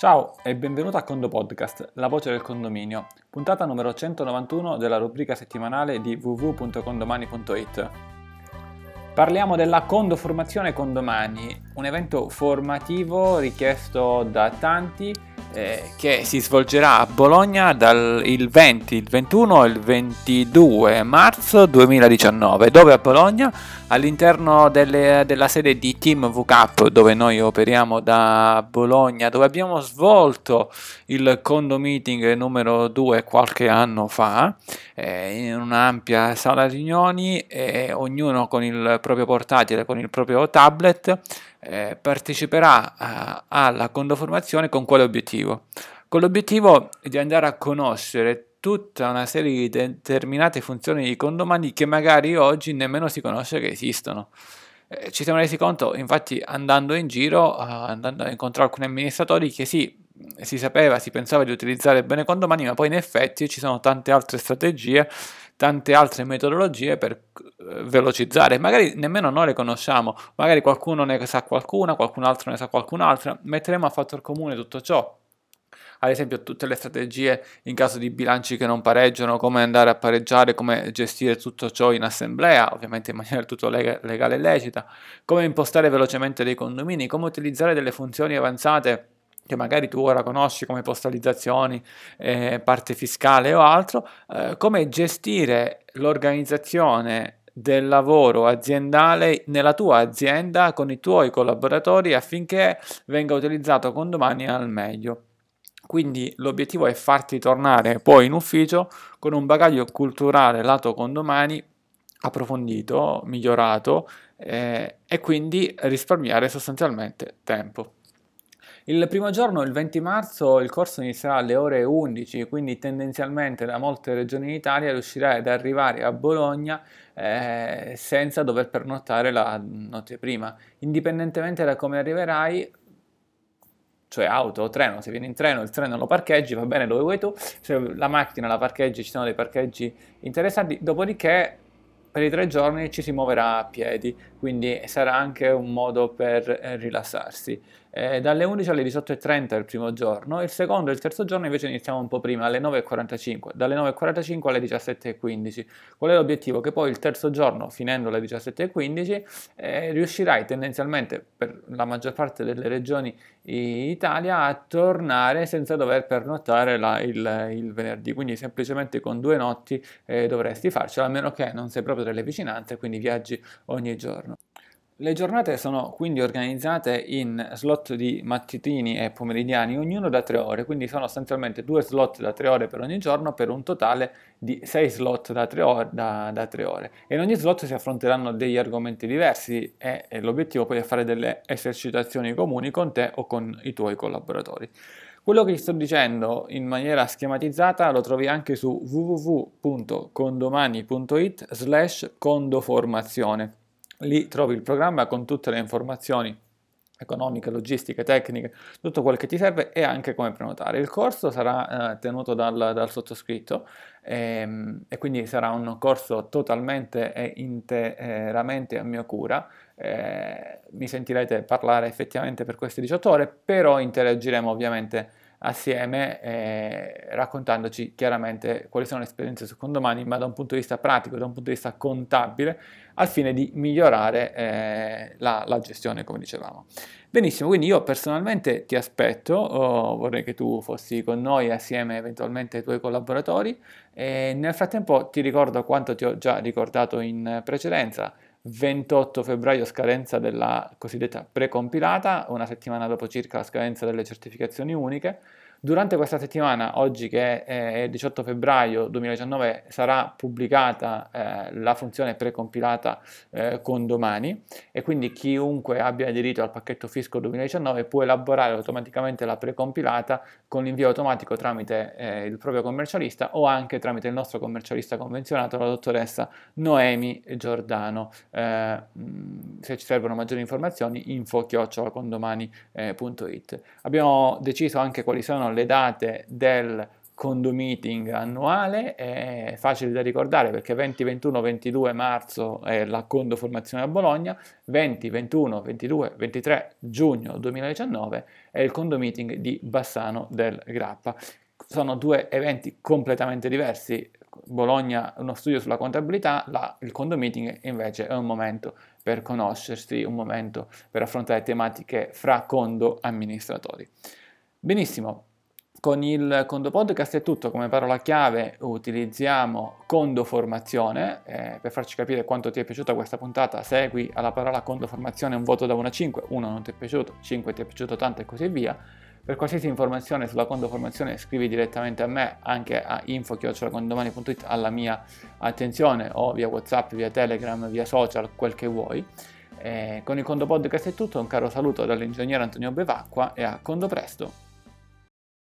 Ciao e benvenuto a Condo Podcast, la voce del condominio, puntata numero 191 della rubrica settimanale di www.condomani.it. Parliamo della Condo Formazione Condomani, un evento formativo richiesto da tanti eh, che si svolgerà a Bologna dal il 20, il 21 e il 22 marzo 2019, dove a Bologna? All'interno delle, della sede di Team VCAP dove noi operiamo da Bologna, dove abbiamo svolto il condo meeting numero 2 qualche anno fa, eh, in un'ampia sala riunioni, eh, ognuno con il proprio portatile, con il proprio tablet eh, parteciperà a, alla condoformazione con quale obiettivo? Con l'obiettivo di andare a conoscere tutta una serie di determinate funzioni di condomani che magari oggi nemmeno si conosce che esistono. Eh, ci siamo resi conto, infatti, andando in giro, uh, andando a incontrare alcuni amministratori, che sì, si sapeva, si pensava di utilizzare bene condomani, ma poi in effetti ci sono tante altre strategie tante altre metodologie per eh, velocizzare, magari nemmeno noi le conosciamo, magari qualcuno ne sa qualcuna, qualcun altro ne sa qualcun'altra, metteremo a fattor comune tutto ciò. Ad esempio tutte le strategie in caso di bilanci che non pareggiano, come andare a pareggiare, come gestire tutto ciò in assemblea, ovviamente in maniera tutto legale e lecita, come impostare velocemente dei condomini, come utilizzare delle funzioni avanzate che magari tu ora conosci come postalizzazioni, eh, parte fiscale o altro, eh, come gestire l'organizzazione del lavoro aziendale nella tua azienda con i tuoi collaboratori affinché venga utilizzato con domani al meglio. Quindi l'obiettivo è farti tornare poi in ufficio con un bagaglio culturale lato condomani approfondito, migliorato eh, e quindi risparmiare sostanzialmente tempo. Il primo giorno, il 20 marzo, il corso inizierà alle ore 11, quindi tendenzialmente da molte regioni d'Italia riuscirai ad arrivare a Bologna eh, senza dover pernottare la notte prima. Indipendentemente da come arriverai, cioè auto o treno, se vieni in treno il treno lo parcheggi, va bene dove vuoi tu, se la macchina la parcheggi ci sono dei parcheggi interessanti, dopodiché per i tre giorni ci si muoverà a piedi, quindi sarà anche un modo per eh, rilassarsi eh, dalle 11 alle 18.30 il primo giorno, il secondo e il terzo giorno invece iniziamo un po' prima, alle 9.45, dalle 9.45 alle 17.15. Qual è l'obiettivo? Che poi il terzo giorno, finendo alle 17.15, eh, riuscirai tendenzialmente per la maggior parte delle regioni Italia a tornare senza dover pernottare la, il, il, venerdì, quindi semplicemente con due notti eh, dovresti farcela, a meno che non sei proprio delle vicinanze, quindi viaggi ogni giorno. Le giornate sono quindi organizzate in slot di mattutini e pomeridiani, ognuno da tre ore, quindi sono sostanzialmente due slot da tre ore per ogni giorno per un totale di sei slot da tre ore. Da, da tre ore. E in ogni slot si affronteranno degli argomenti diversi e, e l'obiettivo poi è fare delle esercitazioni comuni con te o con i tuoi collaboratori. Quello che ti sto dicendo in maniera schematizzata lo trovi anche su www.condomani.it slash condoformazione Lì trovi il programma con tutte le informazioni economiche, logistiche, tecniche, tutto quello che ti serve e anche come prenotare. Il corso sarà eh, tenuto dal, dal sottoscritto ehm, e quindi sarà un corso totalmente e interamente a mia cura. Eh, mi sentirete parlare effettivamente per queste 18 ore, però interagiremo ovviamente assieme eh, raccontandoci chiaramente quali sono le esperienze su condomani, ma da un punto di vista pratico, da un punto di vista contabile, al fine di migliorare eh, la, la, gestione, come dicevamo. Benissimo, quindi io personalmente ti aspetto, oh, vorrei che tu fossi con noi assieme eventualmente ai tuoi collaboratori e nel frattempo ti ricordo quanto ti ho già ricordato in precedenza, 28 febbraio scadenza della cosiddetta precompilata, una settimana dopo circa la scadenza delle certificazioni uniche. Durante questa settimana, oggi che è 18 febbraio 2019, sarà pubblicata eh, la funzione precompilata eh, con domani e quindi chiunque abbia aderito al pacchetto Fisco 2019 può elaborare automaticamente la precompilata con l'invio automatico tramite eh, il proprio commercialista o anche tramite il nostro commercialista convenzionato, la dottoressa Noemi Giordano. Eh, se ci servono maggiori informazioni, info-condomani.it. Abbiamo deciso anche quali sono le date del condo meeting annuale, è facile da ricordare perché 20, 21, 22 marzo è la condo formazione a Bologna, 20, 21, 22, 23 giugno 2019 è il condo meeting di Bassano del Grappa. Sono due eventi completamente diversi, Bologna uno studio sulla contabilità, la, il condo meeting invece è un momento per conoscersi, un momento per affrontare tematiche fra condo amministratori. Benissimo, con il Condo Podcast è tutto, come parola chiave utilizziamo Condo Formazione, eh, per farci capire quanto ti è piaciuta questa puntata segui alla parola Condo Formazione un voto da 1 a 5, 1 non ti è piaciuto, 5 ti è piaciuto tanto e così via. Per qualsiasi informazione sulla Condo Formazione scrivi direttamente a me, anche a info.condomani.it alla mia attenzione o via Whatsapp, via Telegram, via social, quel che vuoi. Eh, con il Condo Podcast è tutto, un caro saluto dall'ingegnere Antonio Bevacqua e a Condo Presto!